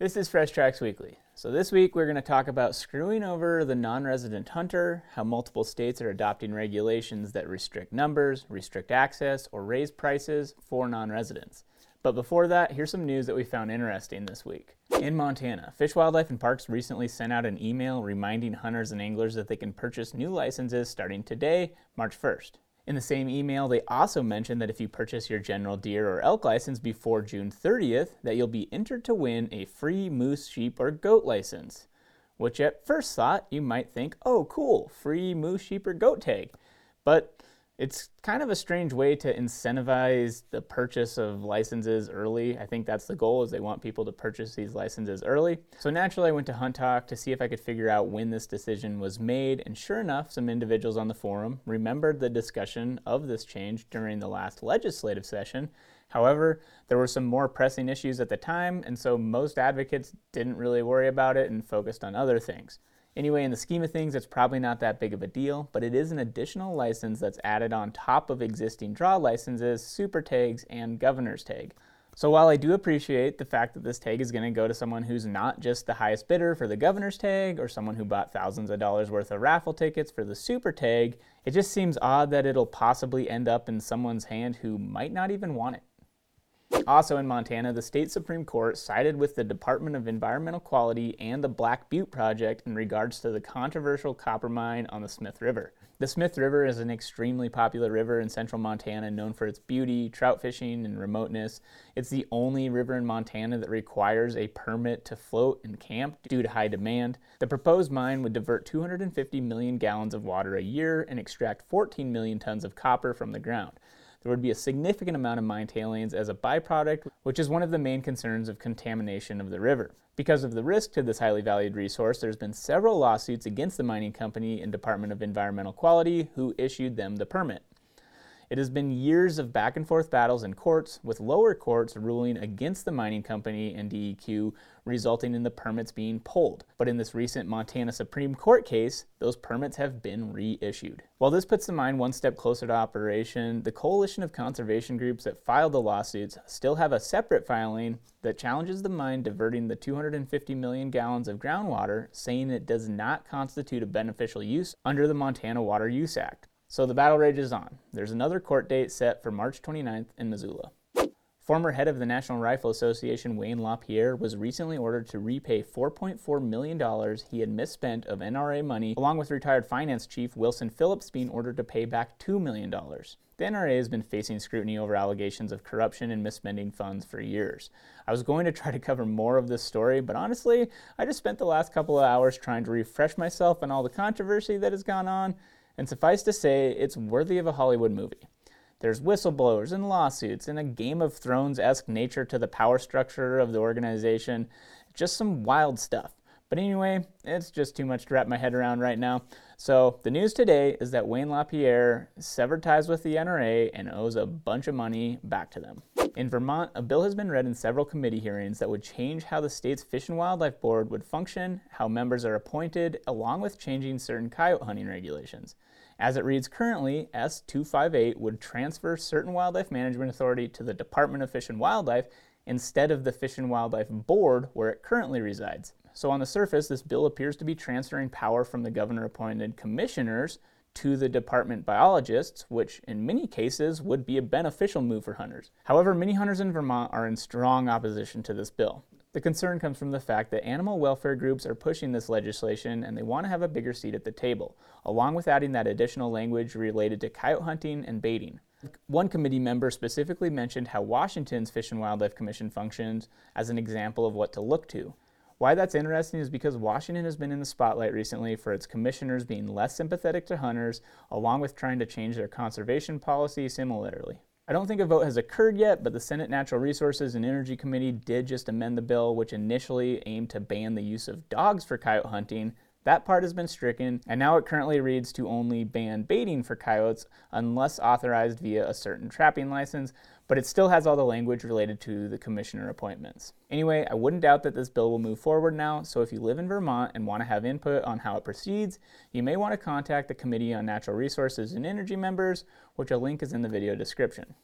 This is Fresh Tracks Weekly. So, this week we're going to talk about screwing over the non resident hunter, how multiple states are adopting regulations that restrict numbers, restrict access, or raise prices for non residents. But before that, here's some news that we found interesting this week. In Montana, Fish, Wildlife, and Parks recently sent out an email reminding hunters and anglers that they can purchase new licenses starting today, March 1st. In the same email, they also mentioned that if you purchase your general deer or elk license before June 30th, that you'll be entered to win a free moose, sheep, or goat license. Which at first thought you might think, oh cool, free moose, sheep, or goat tag. But it's kind of a strange way to incentivize the purchase of licenses early. I think that's the goal is they want people to purchase these licenses early. So naturally I went to Hunt Talk to see if I could figure out when this decision was made and sure enough some individuals on the forum remembered the discussion of this change during the last legislative session. However, there were some more pressing issues at the time and so most advocates didn't really worry about it and focused on other things. Anyway, in the scheme of things, it's probably not that big of a deal, but it is an additional license that's added on top of existing draw licenses, super tags, and governor's tag. So while I do appreciate the fact that this tag is going to go to someone who's not just the highest bidder for the governor's tag or someone who bought thousands of dollars worth of raffle tickets for the super tag, it just seems odd that it'll possibly end up in someone's hand who might not even want it. Also in Montana, the state Supreme Court sided with the Department of Environmental Quality and the Black Butte Project in regards to the controversial copper mine on the Smith River. The Smith River is an extremely popular river in central Montana known for its beauty, trout fishing, and remoteness. It's the only river in Montana that requires a permit to float and camp due to high demand. The proposed mine would divert 250 million gallons of water a year and extract 14 million tons of copper from the ground there would be a significant amount of mine tailings as a byproduct, which is one of the main concerns of contamination of the river. Because of the risk to this highly valued resource, there's been several lawsuits against the mining company and Department of Environmental Quality who issued them the permit. It has been years of back and forth battles in courts, with lower courts ruling against the mining company and DEQ, resulting in the permits being pulled. But in this recent Montana Supreme Court case, those permits have been reissued. While this puts the mine one step closer to operation, the coalition of conservation groups that filed the lawsuits still have a separate filing that challenges the mine diverting the 250 million gallons of groundwater, saying it does not constitute a beneficial use under the Montana Water Use Act. So the battle rages on. There's another court date set for March 29th in Missoula. Former head of the National Rifle Association, Wayne LaPierre, was recently ordered to repay $4.4 million he had misspent of NRA money, along with retired finance chief Wilson Phillips being ordered to pay back $2 million. The NRA has been facing scrutiny over allegations of corruption and misspending funds for years. I was going to try to cover more of this story, but honestly, I just spent the last couple of hours trying to refresh myself on all the controversy that has gone on and suffice to say, it's worthy of a Hollywood movie. There's whistleblowers and lawsuits and a Game of Thrones esque nature to the power structure of the organization. Just some wild stuff. But anyway, it's just too much to wrap my head around right now. So, the news today is that Wayne LaPierre severed ties with the NRA and owes a bunch of money back to them. In Vermont, a bill has been read in several committee hearings that would change how the state's Fish and Wildlife Board would function, how members are appointed, along with changing certain coyote hunting regulations. As it reads currently, S258 would transfer certain wildlife management authority to the Department of Fish and Wildlife instead of the Fish and Wildlife Board where it currently resides. So, on the surface, this bill appears to be transferring power from the governor appointed commissioners to the department biologists, which in many cases would be a beneficial move for hunters. However, many hunters in Vermont are in strong opposition to this bill. The concern comes from the fact that animal welfare groups are pushing this legislation and they want to have a bigger seat at the table, along with adding that additional language related to coyote hunting and baiting. One committee member specifically mentioned how Washington's Fish and Wildlife Commission functions as an example of what to look to. Why that's interesting is because Washington has been in the spotlight recently for its commissioners being less sympathetic to hunters, along with trying to change their conservation policy similarly. I don't think a vote has occurred yet, but the Senate Natural Resources and Energy Committee did just amend the bill, which initially aimed to ban the use of dogs for coyote hunting, that part has been stricken, and now it currently reads to only ban baiting for coyotes unless authorized via a certain trapping license, but it still has all the language related to the commissioner appointments. Anyway, I wouldn't doubt that this bill will move forward now, so if you live in Vermont and want to have input on how it proceeds, you may want to contact the Committee on Natural Resources and Energy members, which a link is in the video description.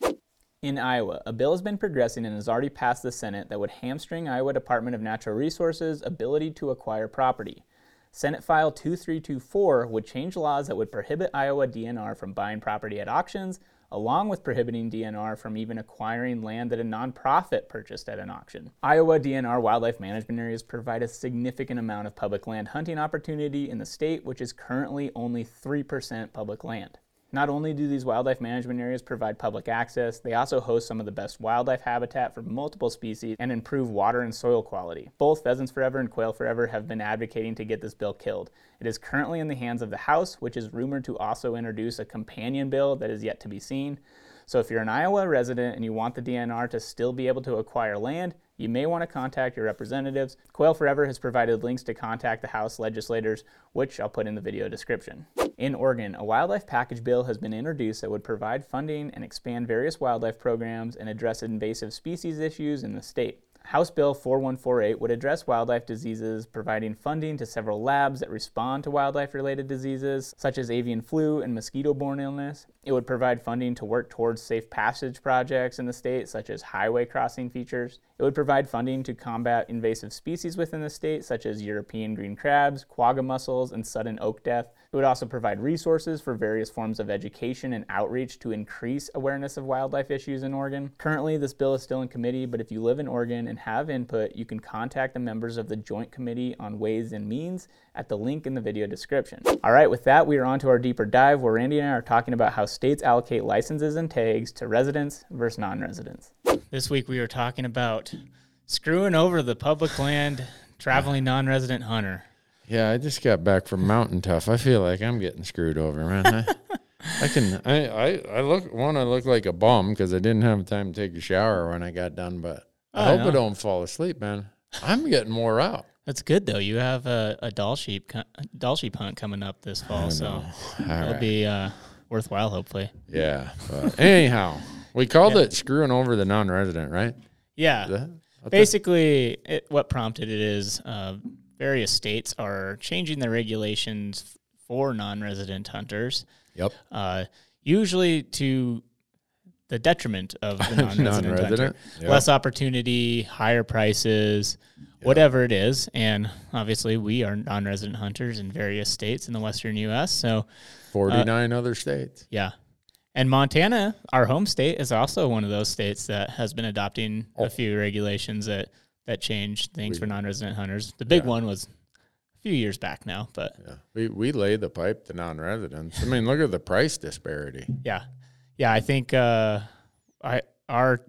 In Iowa, a bill has been progressing and has already passed the Senate that would hamstring Iowa Department of Natural Resources' ability to acquire property. Senate File 2324 would change laws that would prohibit Iowa DNR from buying property at auctions, along with prohibiting DNR from even acquiring land that a nonprofit purchased at an auction. Iowa DNR wildlife management areas provide a significant amount of public land hunting opportunity in the state, which is currently only 3% public land. Not only do these wildlife management areas provide public access, they also host some of the best wildlife habitat for multiple species and improve water and soil quality. Both Pheasants Forever and Quail Forever have been advocating to get this bill killed. It is currently in the hands of the House, which is rumored to also introduce a companion bill that is yet to be seen. So if you're an Iowa resident and you want the DNR to still be able to acquire land, you may want to contact your representatives. Quail Forever has provided links to contact the House legislators, which I'll put in the video description. In Oregon, a wildlife package bill has been introduced that would provide funding and expand various wildlife programs and address invasive species issues in the state. House Bill 4148 would address wildlife diseases, providing funding to several labs that respond to wildlife related diseases, such as avian flu and mosquito borne illness. It would provide funding to work towards safe passage projects in the state, such as highway crossing features. It would provide funding to combat invasive species within the state, such as European green crabs, quagga mussels, and sudden oak death. It would also provide resources for various forms of education and outreach to increase awareness of wildlife issues in Oregon. Currently, this bill is still in committee, but if you live in Oregon and have input, you can contact the members of the Joint Committee on Ways and Means at the link in the video description. All right, with that, we are on to our deeper dive where Randy and I are talking about how states allocate licenses and tags to residents versus non residents. This week, we are talking about screwing over the public land traveling non resident hunter. Yeah, I just got back from Mountain Tough. I feel like I'm getting screwed over, man. I, I can, I, I, I look one. I look like a bum because I didn't have time to take a shower when I got done. But I Oh, hope no. I don't fall asleep, man. I'm getting more out. That's good though. You have a, a Dall sheep co- Dall sheep hunt coming up this fall, so All it'll right. be uh, worthwhile, hopefully. Yeah. But anyhow, we called it screwing over the non-resident, right? Yeah, Is that- basically, it, what prompted it is uh, various states are changing their regulations for non-resident hunters, Yep. uh, usually to the detriment of the non-resident, hunter. Non-resident. Yep. Less opportunity, higher prices, whatever it is, and obviously we are non-resident hunters in various states in the western U.S. So 49 other states. yeah. And Montana, our home state, is also one of those states that has been adopting Oh. a few regulations that that change things for non-resident hunters. The big Yeah. one was a few years back now, but Yeah. We we lay the pipe to non-residents. I mean, look at the price disparity. yeah, yeah. I think uh, I our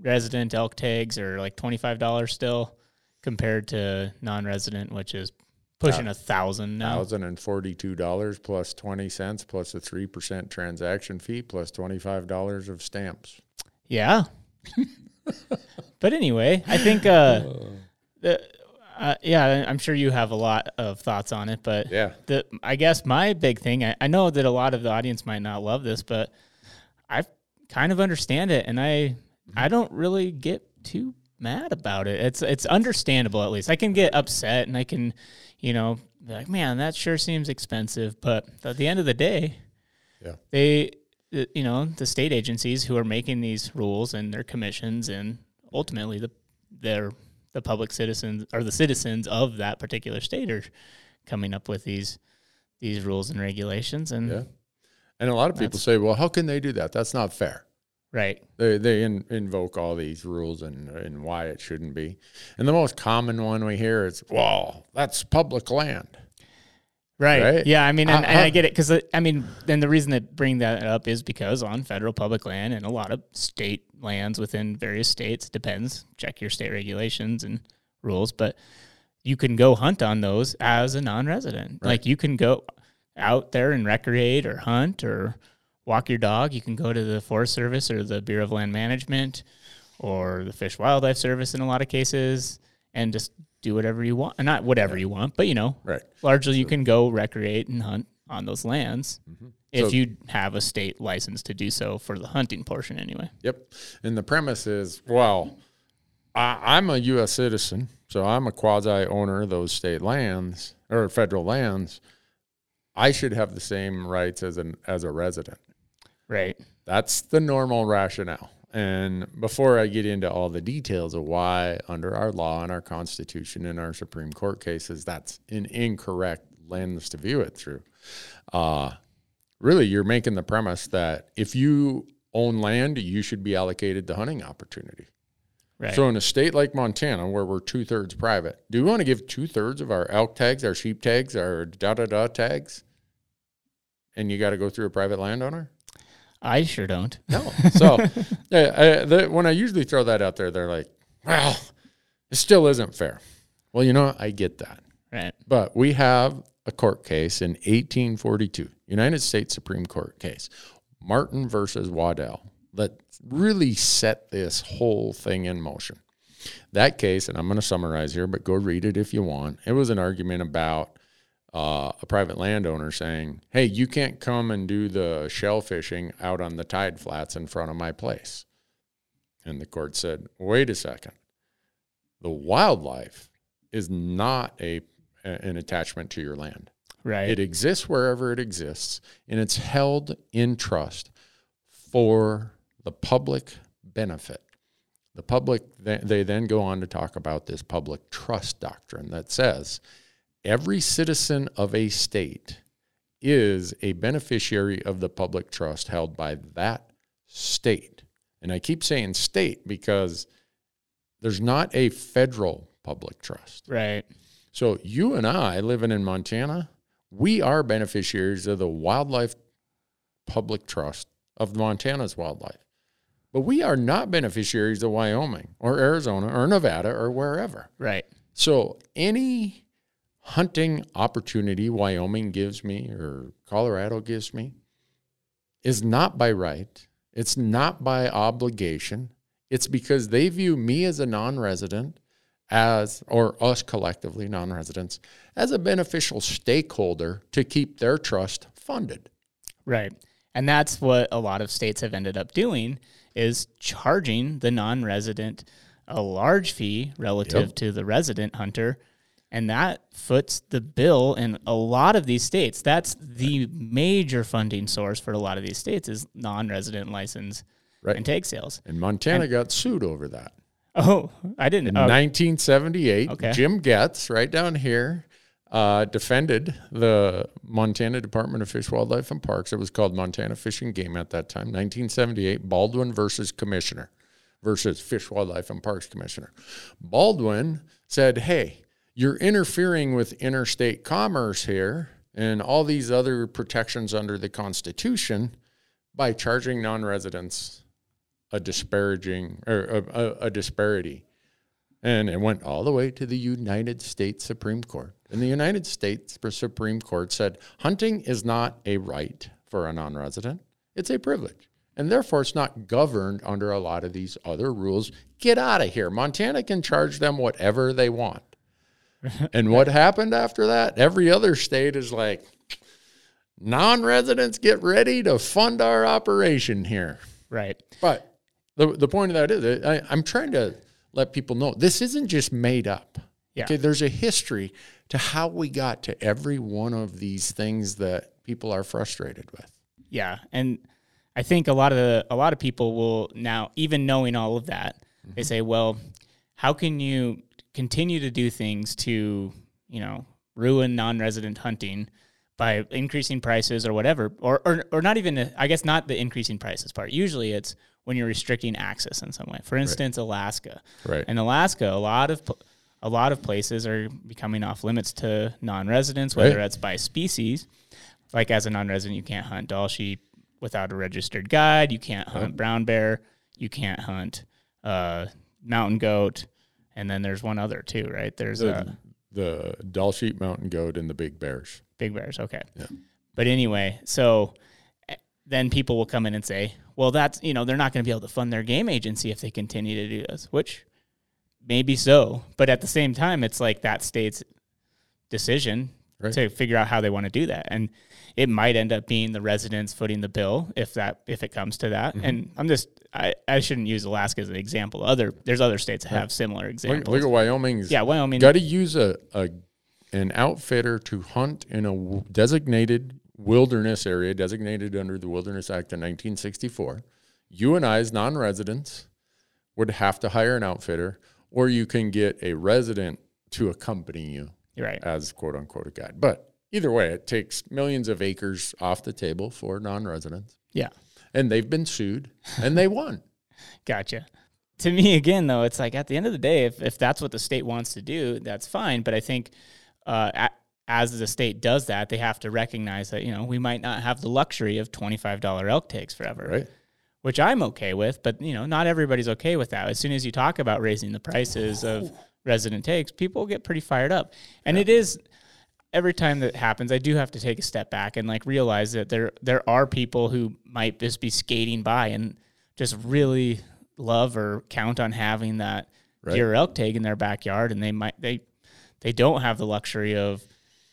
resident elk tags are like twenty five dollars still, compared to non-resident, which is pushing a thousand now. Thousand and forty-two dollars plus twenty cents plus a three percent transaction fee plus twenty-five dollars of stamps. Yeah. but anyway, I think uh, the uh, yeah, I'm sure you have a lot of thoughts on it, but Yeah. the I guess my big thing, I, I know that a lot of the audience might not love this, but I kind of understand it, and I I don't really get too mad about it. It's it's understandable at least. I can get upset, and I can, you know, be like, man, that sure seems expensive, but at the end of the day, Yeah. they the- Uh, you know the state agencies who are making these rules and their commissions and ultimately the their the public citizens or the citizens of that particular state are coming up with these these rules and regulations and Yeah. And a lot of people say, well, how can they do that? That's not fair. right They they in, invoke all these rules and and why it shouldn't be. And the most common one we hear is, well, that's public land. Right, Right. yeah i mean and, Uh, and i get it because i mean then the reason that bring that up is because on federal public land and a lot of state lands within various states depends check your state regulations and rules but you can go hunt on those as a non-resident Right. like you can go out there and recreate or hunt or walk your dog you can go to the forest service or the bureau of land management or the fish wildlife service in a lot of cases and just do whatever you want not whatever you want but you know Right. largely you can go recreate and hunt on those lands mm-hmm. if So- you have a state license to do so for the hunting portion anyway Yep. And the premise is, well, I, I'm a U.S. citizen, so I'm a quasi owner of those state lands or federal lands. I should have the same rights as an as a resident. right That's the normal rationale. And before I get into all the details of why, under our law and our Constitution and our Supreme Court cases, that's an incorrect lens to view it through. Uh, really, you're making the premise that if you own land, you should be allocated the hunting opportunity. Right. So, in a state like Montana, where we're two thirds private, do we want to give two thirds of our elk tags, our sheep tags, our da da da tags, and you got to go through a private landowner? I sure don't. No. So, I, the, when I usually throw that out there, they're like, "Well, it still isn't fair." Well, you know. I get that, Right. but we have a court case in 1842, United States Supreme Court case, Martin versus Waddell, that really set this whole thing in motion. That case, and I'm going to summarize here, but go read it if you want. It was an argument about uh, a private landowner saying, "Hey, you can't come and do the shell fishing out on the tide flats in front of my place." And the court said, "Wait a second. The wildlife is not a an attachment to your land. Right. It exists wherever it exists, and it's held in trust for the public benefit. The public, they then go on to talk about this public trust doctrine that says every citizen of a state is a beneficiary of the public trust held by that state. And I keep saying state because there's not a federal public trust. right. So you and I living in Montana, we are beneficiaries of the wildlife public trust of Montana's wildlife. But we are not beneficiaries of Wyoming or Arizona or Nevada or wherever. Right. So any hunting opportunity Wyoming gives me or Colorado gives me is not by right. It's not by obligation. It's because they view me as a non-resident as or us collectively non-residents as a beneficial stakeholder to keep their trust funded. Right. And that's what a lot of states have ended up doing is charging the non-resident a large fee relative Yep. to the resident hunter and that foots the bill in a lot of these states. That's the major funding source for a lot of these states is non-resident license Right. and take sales. And Montana got sued over that. Oh, I didn't. In Oh, 1978, Okay. Jim Getz, right down here, uh, defended the Montana Department of Fish, Wildlife, and Parks. It was called Montana Fish and Game at that time. 1978, Baldwin versus Commissioner versus Fish, Wildlife, and Parks Commissioner. Baldwin said, "Hey, you're interfering with interstate commerce here and all these other protections under the Constitution by charging non-residents a disparaging or a, a, a disparity." And it went all the way to the United States Supreme Court. And the United States Supreme Court said hunting is not a right for a non resident, it's a privilege. And therefore, it's not governed under a lot of these other rules. Get out of here. Montana can charge them whatever they want. and what happened after that? Every other state is like, non residents get ready to fund our operation here. right. But the, the point of that is, I, I'm trying to let people know this isn't just made up. Yeah. Okay, there's a history to how we got to every one of these things that people are frustrated with. Yeah, and I think a lot of the, a lot of people will now, even knowing all of that, they mm-hmm. say, "Well, how can you continue to do things to, you know, ruin non-resident hunting by increasing prices or whatever, or or, or not even? I guess not the increasing prices part. Usually, it's when you're restricting access in some way. For instance, Alaska. Right. In Alaska, a lot of a lot of places are becoming off limits to non-residents, whether Right. that's by species. Like as a non-resident, you can't hunt Dall sheep without a registered guide. You can't hunt brown bear. You can't hunt uh, mountain goat. And then there's one other too, right? There's The, the Dall sheep mountain goat and the big bears. big bears. Okay. Yeah. But anyway, so eh, then people will come in and say, well, that's, you know, they're not going to be able to fund their game agency if they continue to do this, which maybe so. But at the same time, it's like that state's decision Right. to figure out how they want to do that. And it might end up being the residents footing the bill if that if it comes to that. Mm-hmm. And I'm just I, I shouldn't use Alaska as an example. Other there's other states that have similar examples. look at Wyoming's. yeah, Wyoming. Got to use a, a an outfitter to hunt in a w- designated wilderness area, designated under the Wilderness Act of 1964. you and I, as non residents, would have to hire an outfitter, or you can get a resident to accompany you right. as quote unquote a guide. But either way, it takes millions of acres off the table for non residents. Yeah. And they've been sued and they won. Gotcha. To me, again, though, it's like at the end of the day, if, if that's what the state wants to do, that's fine. But I think uh, a- as the state does that, they have to recognize that, you know, we might not have the luxury of $25 elk takes forever, Right. which I'm okay with. But, you know, not everybody's okay with that. As soon as you talk about raising the prices of resident takes, people get pretty fired up. And it is every time that happens, I do have to take a step back and like realize that there there are people who might just be skating by and just really love or count on having that Right. deer elk tag in their backyard, and they might they they don't have the luxury of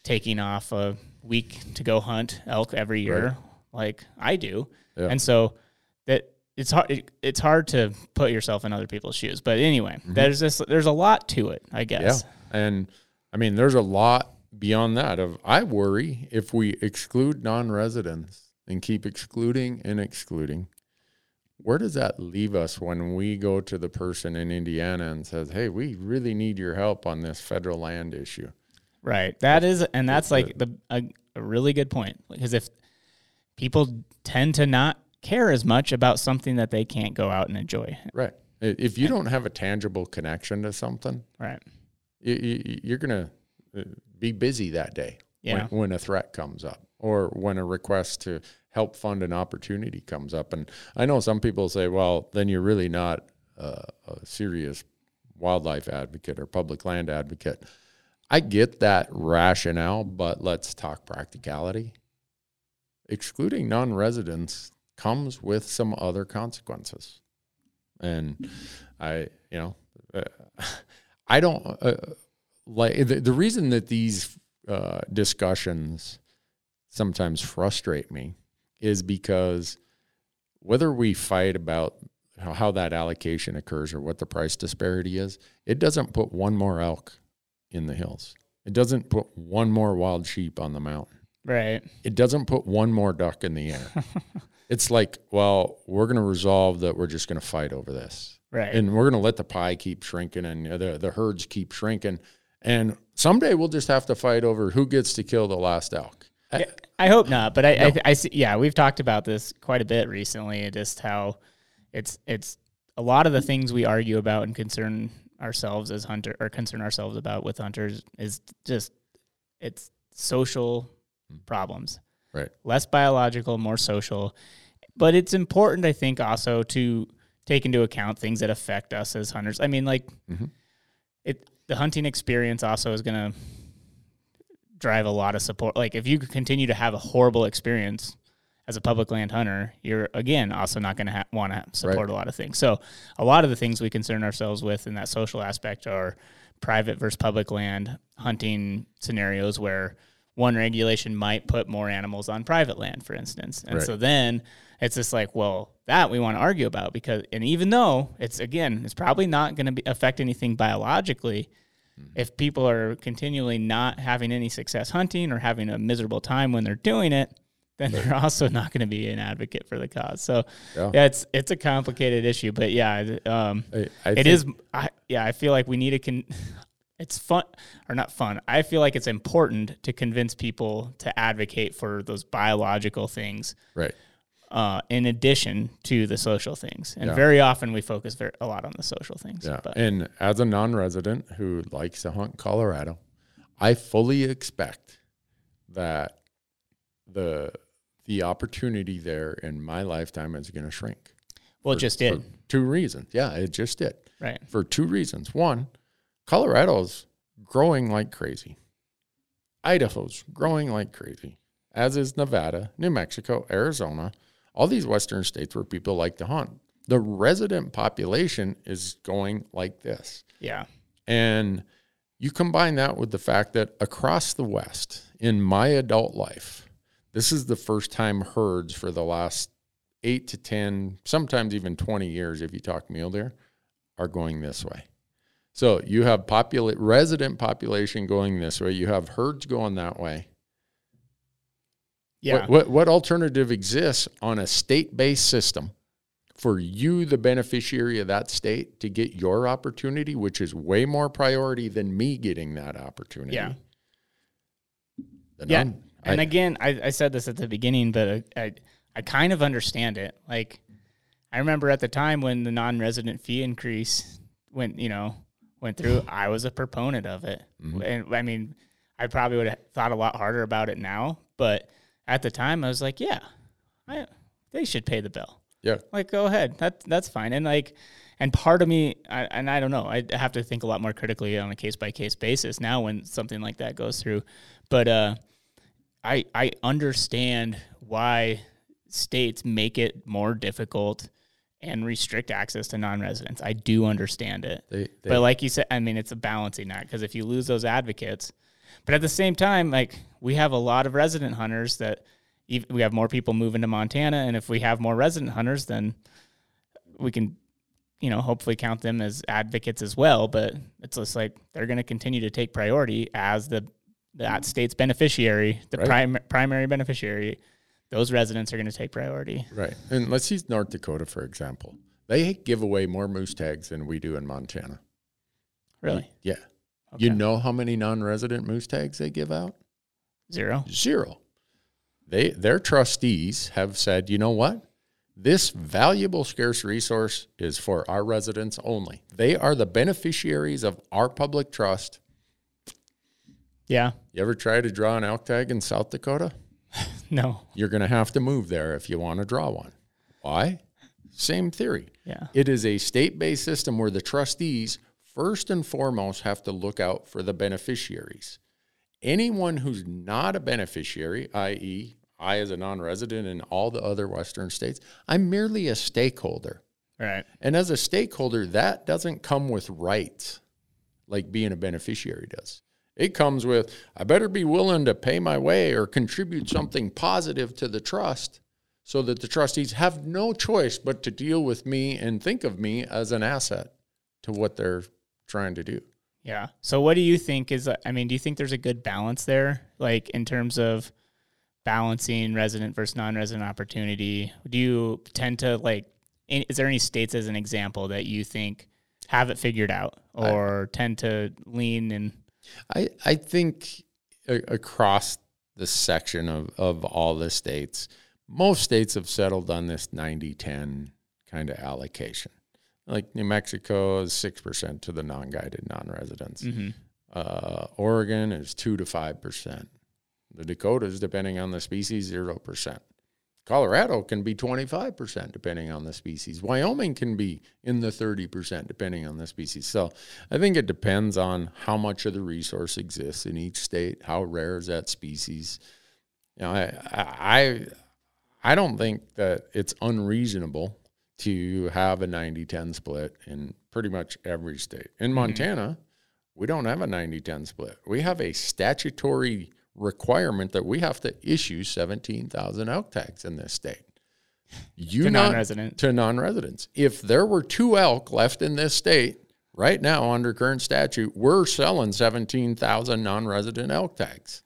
taking off a week to go hunt elk every year Right. like I do, Yeah. and so that. It's hard. It, it's hard to put yourself in other people's shoes, but anyway, there's this. There's a lot to it, I Mm-hmm. Yeah. guess. And I mean, there's a lot beyond that of I worry if we exclude non-residents and keep excluding and excluding, where does that leave us when we go to the person in Indiana and says, "Hey, we really need your help on this federal land issue." Right. That is, and that's like the a, a really good point because if people tend to not care as much about something that they can't go out and enjoy, Right. If you don't have a tangible connection to something, right? you, you, you're going to be busy that day Yeah. when, when a threat comes up or when a request to help fund an opportunity comes up. And I know some people say, well, then you're really not uh, a serious wildlife advocate or public land advocate. I get that rationale, but let's talk practicality. Excluding non residents comes with some other consequences. And I, you know, uh, I don't uh, like the, the reason that these uh, discussions sometimes frustrate me is because whether we fight about how, how that allocation occurs or what the price disparity is, it doesn't put one more elk in the hills. It doesn't put one more wild sheep on the mountain. Right. It doesn't put one more duck in the air. it's like, well, we're going to resolve that we're just going to fight over this Right. and we're going to let the pie keep shrinking and uh, the the herds keep shrinking and someday we'll just have to fight over who gets to kill the last elk I- I hope not, but I, I, I see. Yeah, we've talked about this quite a bit recently. Just how it's it's a lot of the things we argue about and concern ourselves as hunter or concern ourselves about with hunters is just it's social problems. Right. Less biological, more social. But it's important, I think, also to take into account things that affect us as hunters. I mean, like Mhm. it the hunting experience also is gonna drive a lot of support. Like if you continue to have a horrible experience as a public land hunter, you're again also not going to ha- want to support Right. a lot of things. So a lot of the things we concern ourselves with in that social aspect are private versus public land hunting scenarios where one regulation might put more animals on private land, for instance. And Right. so then it's just like, well, that we want to argue about because, and even though it's again, it's probably not going to affect anything biologically, if people are continually not having any success hunting or having a miserable time when they're doing it, then they're also not going to be an advocate for the cause. So Yeah. yeah, it's it's a complicated issue, but yeah, um, I, I it think- is. I, yeah, I feel like we need to. Con- it's fun or not fun. I feel like it's important to convince people to advocate for those biological things right uh, in addition to the social things. And Yeah. very often we focus very, a lot on the social things. yeah But, and as a non-resident who likes to hunt colorado i fully expect that the the opportunity there in my lifetime is going to shrink well, it just did. for two reasons yeah it just did Right. for two reasons. One, Colorado's growing like crazy. Idaho's growing like crazy, as is Nevada, New Mexico, Arizona, all these western states where people like to hunt. The resident population is going like this. Yeah. And you combine that with the fact that across the West, in my adult life, this is the first time herds for the last eight to 10, sometimes even 20 years, if you talk mule deer, are going this way. So you have popula- resident population going this way, you have herds going that way. Yeah. What, what, what alternative exists on a state based system for you, the beneficiary of that state, to get your opportunity, which is way more priority than me getting that opportunity. Yeah. then Yeah. I'm- And I- again, I, I said this at the beginning, but I, I, I kind of understand it. Like, I remember at the time when the non-resident fee increase went, you know, went through. I was a proponent of it, and I mean, I probably would have thought a lot harder about it now, but at the time, I was like, yeah, I, they should pay the bill. yeah. Like, go ahead. That that's fine. And like, and part of me, I, and I don't know. I have to think a lot more critically on a case by case basis now when something like that goes through. But uh, I I understand why states make it more difficult and restrict access to non-residents. I do understand it. They, they, But like you said, I mean, it's a balancing act because if you lose those advocates, but at the same time, like we have a lot of resident hunters that we have more people moving to Montana, and if we have more resident hunters, then we can, you know, hopefully count them as advocates as well. But it's just like they're going to continue to take priority as the that state's beneficiary, the Right. prim- primary beneficiary. Those residents are going to take priority. right. And let's use North Dakota, for example. They give away more moose tags than we do in Montana. Really, Yeah. You know how many non-resident moose tags they give out? zero. Zero. They their trustees have said, you know what? This valuable scarce resource is for our residents only. They are the beneficiaries of our public trust. Yeah, You ever try to draw an elk tag in South Dakota? no, You're going to have to move there if you want to draw one. Why? Same theory. yeah, It is a state based system where the trustees, first and foremost, have to look out for the beneficiaries. Anyone who's not a beneficiary, i.e., I as a non resident in all the other Western states, I'm merely a stakeholder. right. And as a stakeholder, that doesn't come with rights like being a beneficiary does. It comes with, I better be willing to pay my way or contribute something positive to the trust so that the trustees have no choice but to deal with me and think of me as an asset to what they're trying to do. Yeah. So what do you think is I mean, do you think there's a good balance there like in terms of balancing resident versus non-resident opportunity? Do you tend to like is there any states as an example that you think have it figured out or tend to lean and I, I think a- across the section of, of all the states, most states have settled on this 90 10 kind of allocation. Like New Mexico is 6% to the non guided non residents. Uh, Oregon is 2 to 5%. The Dakotas, depending on the species, 0%. Colorado can be 25% depending on the species. Wyoming can be in the 30% depending on the species. So I think it depends on how much of the resource exists in each state, how rare is that species. You know, I I I don't think that it's unreasonable to have a 90-10 split in pretty much every state. In mm-hmm. Montana, we don't have a 90-10 split. We have a statutory requirement that we have to issue 17,000 elk tags in this state. You to non-resident? to non-residents. If there were two elk left in this state right now under current statute, we're selling 17,000 non-resident elk tags.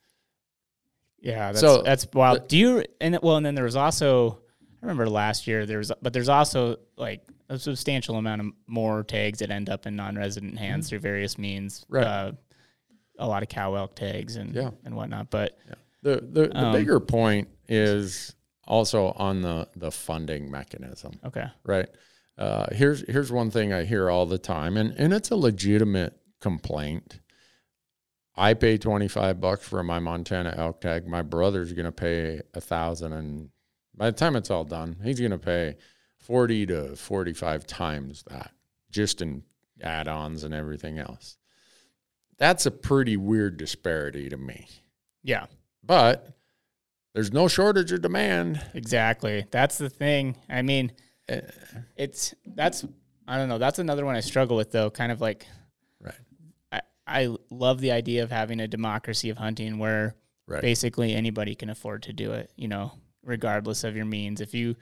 Yeah, that's So, that's wild. Do you and well, and then there was also I remember last year there was, but there's also like a substantial amount of more tags that end up in non-resident hands through various means. Mm-hmm. Right. Uh, a lot of cow elk tags and Yeah. and whatnot. But The the, the Um, bigger point is also on the the funding mechanism. okay, right? Uh, here's here's one thing I hear all the time, and and it's a legitimate complaint. I pay twenty five bucks for my Montana elk tag. My brother's gonna pay a thousand, and by the time it's all done, he's gonna pay forty to forty five times that, just in add ons and everything else. That's a pretty weird disparity to me, yeah, but there's no shortage of demand. exactly. That's the thing. I mean, Eh. it's that's I don't know. That's another one I struggle with though. Kind of like Right, I I love the idea of having a democracy of hunting where right, basically anybody can afford to do it you know regardless of your means if you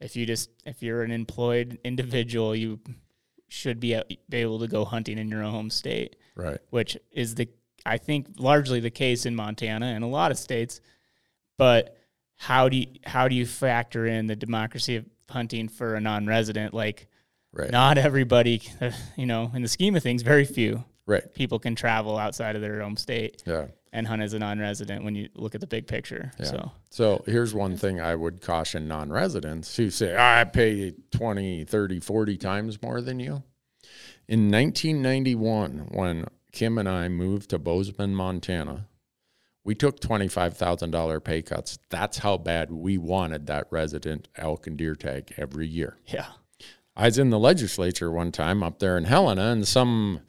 if you just if you're an employed individual you should be, able to go hunting in your home state right. which is the i think largely the case in montana and a lot of states but how do you how do you factor in the democracy of hunting for a non-resident? Like, Right. not everybody, you know, in the scheme of things, very few Right. people can travel outside of their home state Yeah. and hunt as a non-resident when you look at the big picture. Yeah. So So here's one thing I would caution non residents who say, "Ah, I pay 20, 30, 40 times more than you. In 1991, when Kim and I moved to Bozeman, Montana, we took $25,000 pay cuts. That's how bad we wanted that resident elk and deer tag every year. yeah, I was in the legislature one time up there in Helena, and some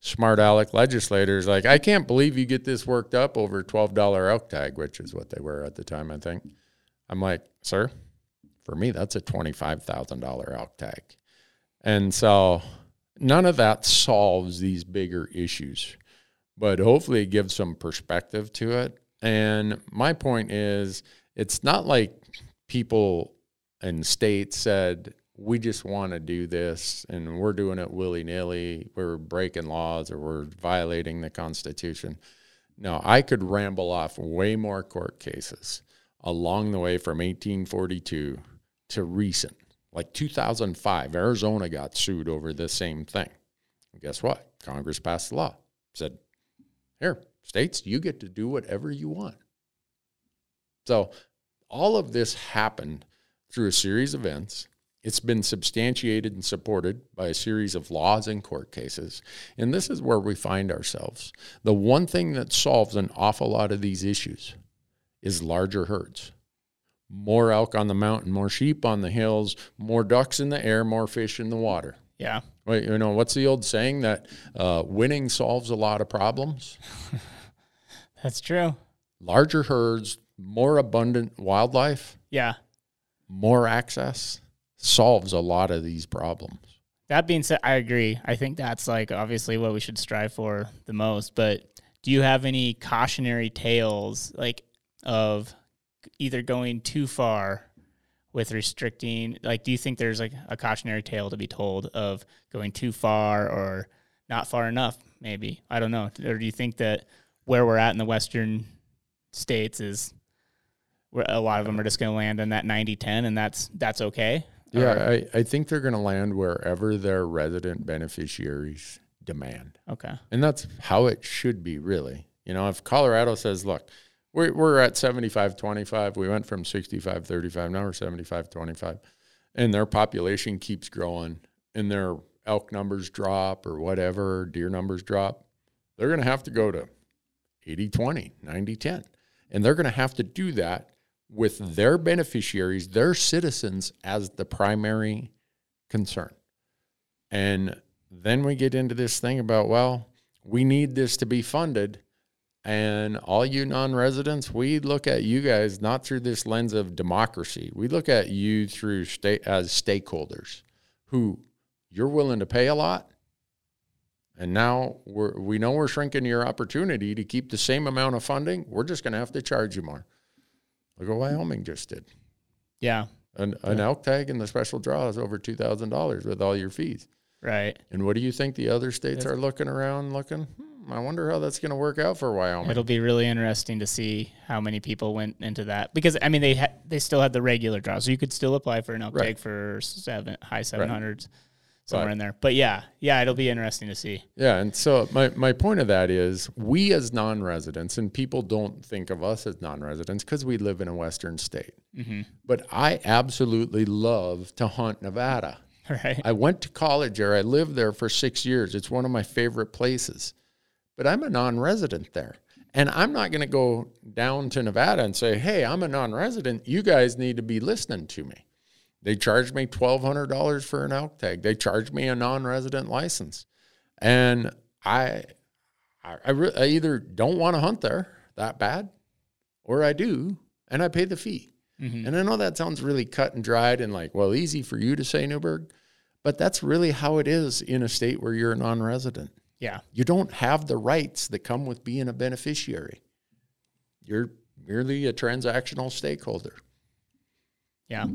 smart aleck legislators like, I can't believe you get this worked up over twelve dollar elk tag, which is what they were at the time, I think. I'm like, sir, for me, that's a twenty five thousand dollar elk tag, and so none of that solves these bigger issues, but hopefully it gives some perspective to it. And my point is, it's not like people and states said we just want to do this and we're doing it willy-nilly. We're breaking laws or we're violating the constitution. No i could ramble off way more court cases along the way from 1842 to recent like 2005 arizona got sued over the same thing and guess what congress passed the law said here states you get to do whatever you want so all of this happened through a series of events. It's been substantiated and supported by a series of laws and court cases. And this is where we find ourselves. The one thing that solves an awful lot of these issues is larger herds. More elk on the mountain, more sheep on the hills, more ducks in the air, more fish in the water. yeah, Wait, you know, what's the old saying that uh, winning solves a lot of problems? that's true. Larger herds, more abundant wildlife, Yeah. more access solves a lot of these problems. That being said, I agree. I think that's like obviously what we should strive for the most. But do you have any cautionary tales like of either going too far with restricting? Like, do you think there's like a cautionary tale to be told of going too far or not far enough? Maybe I don't know. Or do you think that where we're at in the western states is where a lot of them are just going to land in that 90-10 and that's that's okay? Yeah, Or- I, I think they're going to land wherever their resident beneficiaries demand. okay. And that's how it should be, really. You know, if Colorado says, look, we're, at 75 25, we went from 65 35, now we're 75 25, and their population keeps growing and their elk numbers drop or whatever, deer numbers drop, they're going to have to go to 80 20, 90 10. And they're going to have to do that with their beneficiaries, their citizens, as the primary concern. And then we get into this thing about, well, we need this to be funded. And all you non residents, we look at you guys not through this lens of democracy. We look at you through state as stakeholders who you're willing to pay a lot. And now we're, we know we're shrinking your opportunity to keep the same amount of funding. We're just going to have to charge you more. Look what Wyoming just did. Yeah. An, an elk tag in the special draw is over $2,000 with all your fees. Right. And what do you think the other states That's- are looking around looking? Hmm, I wonder how that's going to work out for Wyoming. It'll be really interesting to see how many people went into that because I mean they ha- they still had the regular draw, so you could still apply for an elk Right. for seven high seven hundreds somewhere But- in there. But yeah, yeah, it'll be interesting to see. Yeah, and so my, my point of that is we as non-residents, and people don't think of us as non-residents because we live in a Western state. Mm-hmm. But I absolutely love to hunt Nevada. Right. I went to college there. I lived there for six years. It's one of my favorite places. But I'm a non resident there. And I'm not going to go down to Nevada and say, hey, I'm a non resident. You guys need to be listening to me. They charged me $1,200 for an elk tag, they charged me a non resident license. And I, I, I, re- I either don't want to hunt there that bad or I do, and I pay the fee. Mhm. And I know that sounds really cut and dried and like, well, easy for you to say, Newberg, but that's really how it is in a state where you're a non resident. Yeah. You don't have the rights that come with being a beneficiary. You're merely a transactional stakeholder. Yeah.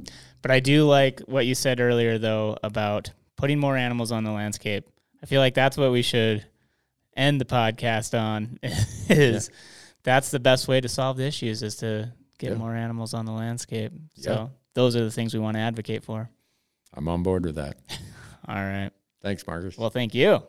But I do like what you said earlier though about putting more animals on the landscape. I feel like that's what we should end the podcast on is that's the best way to solve the issues is to get Yeah. more animals on the landscape. So Yeah. those are the things we want to advocate for. I'm on board with that. All right. Thanks, Marcus. Well, thank you.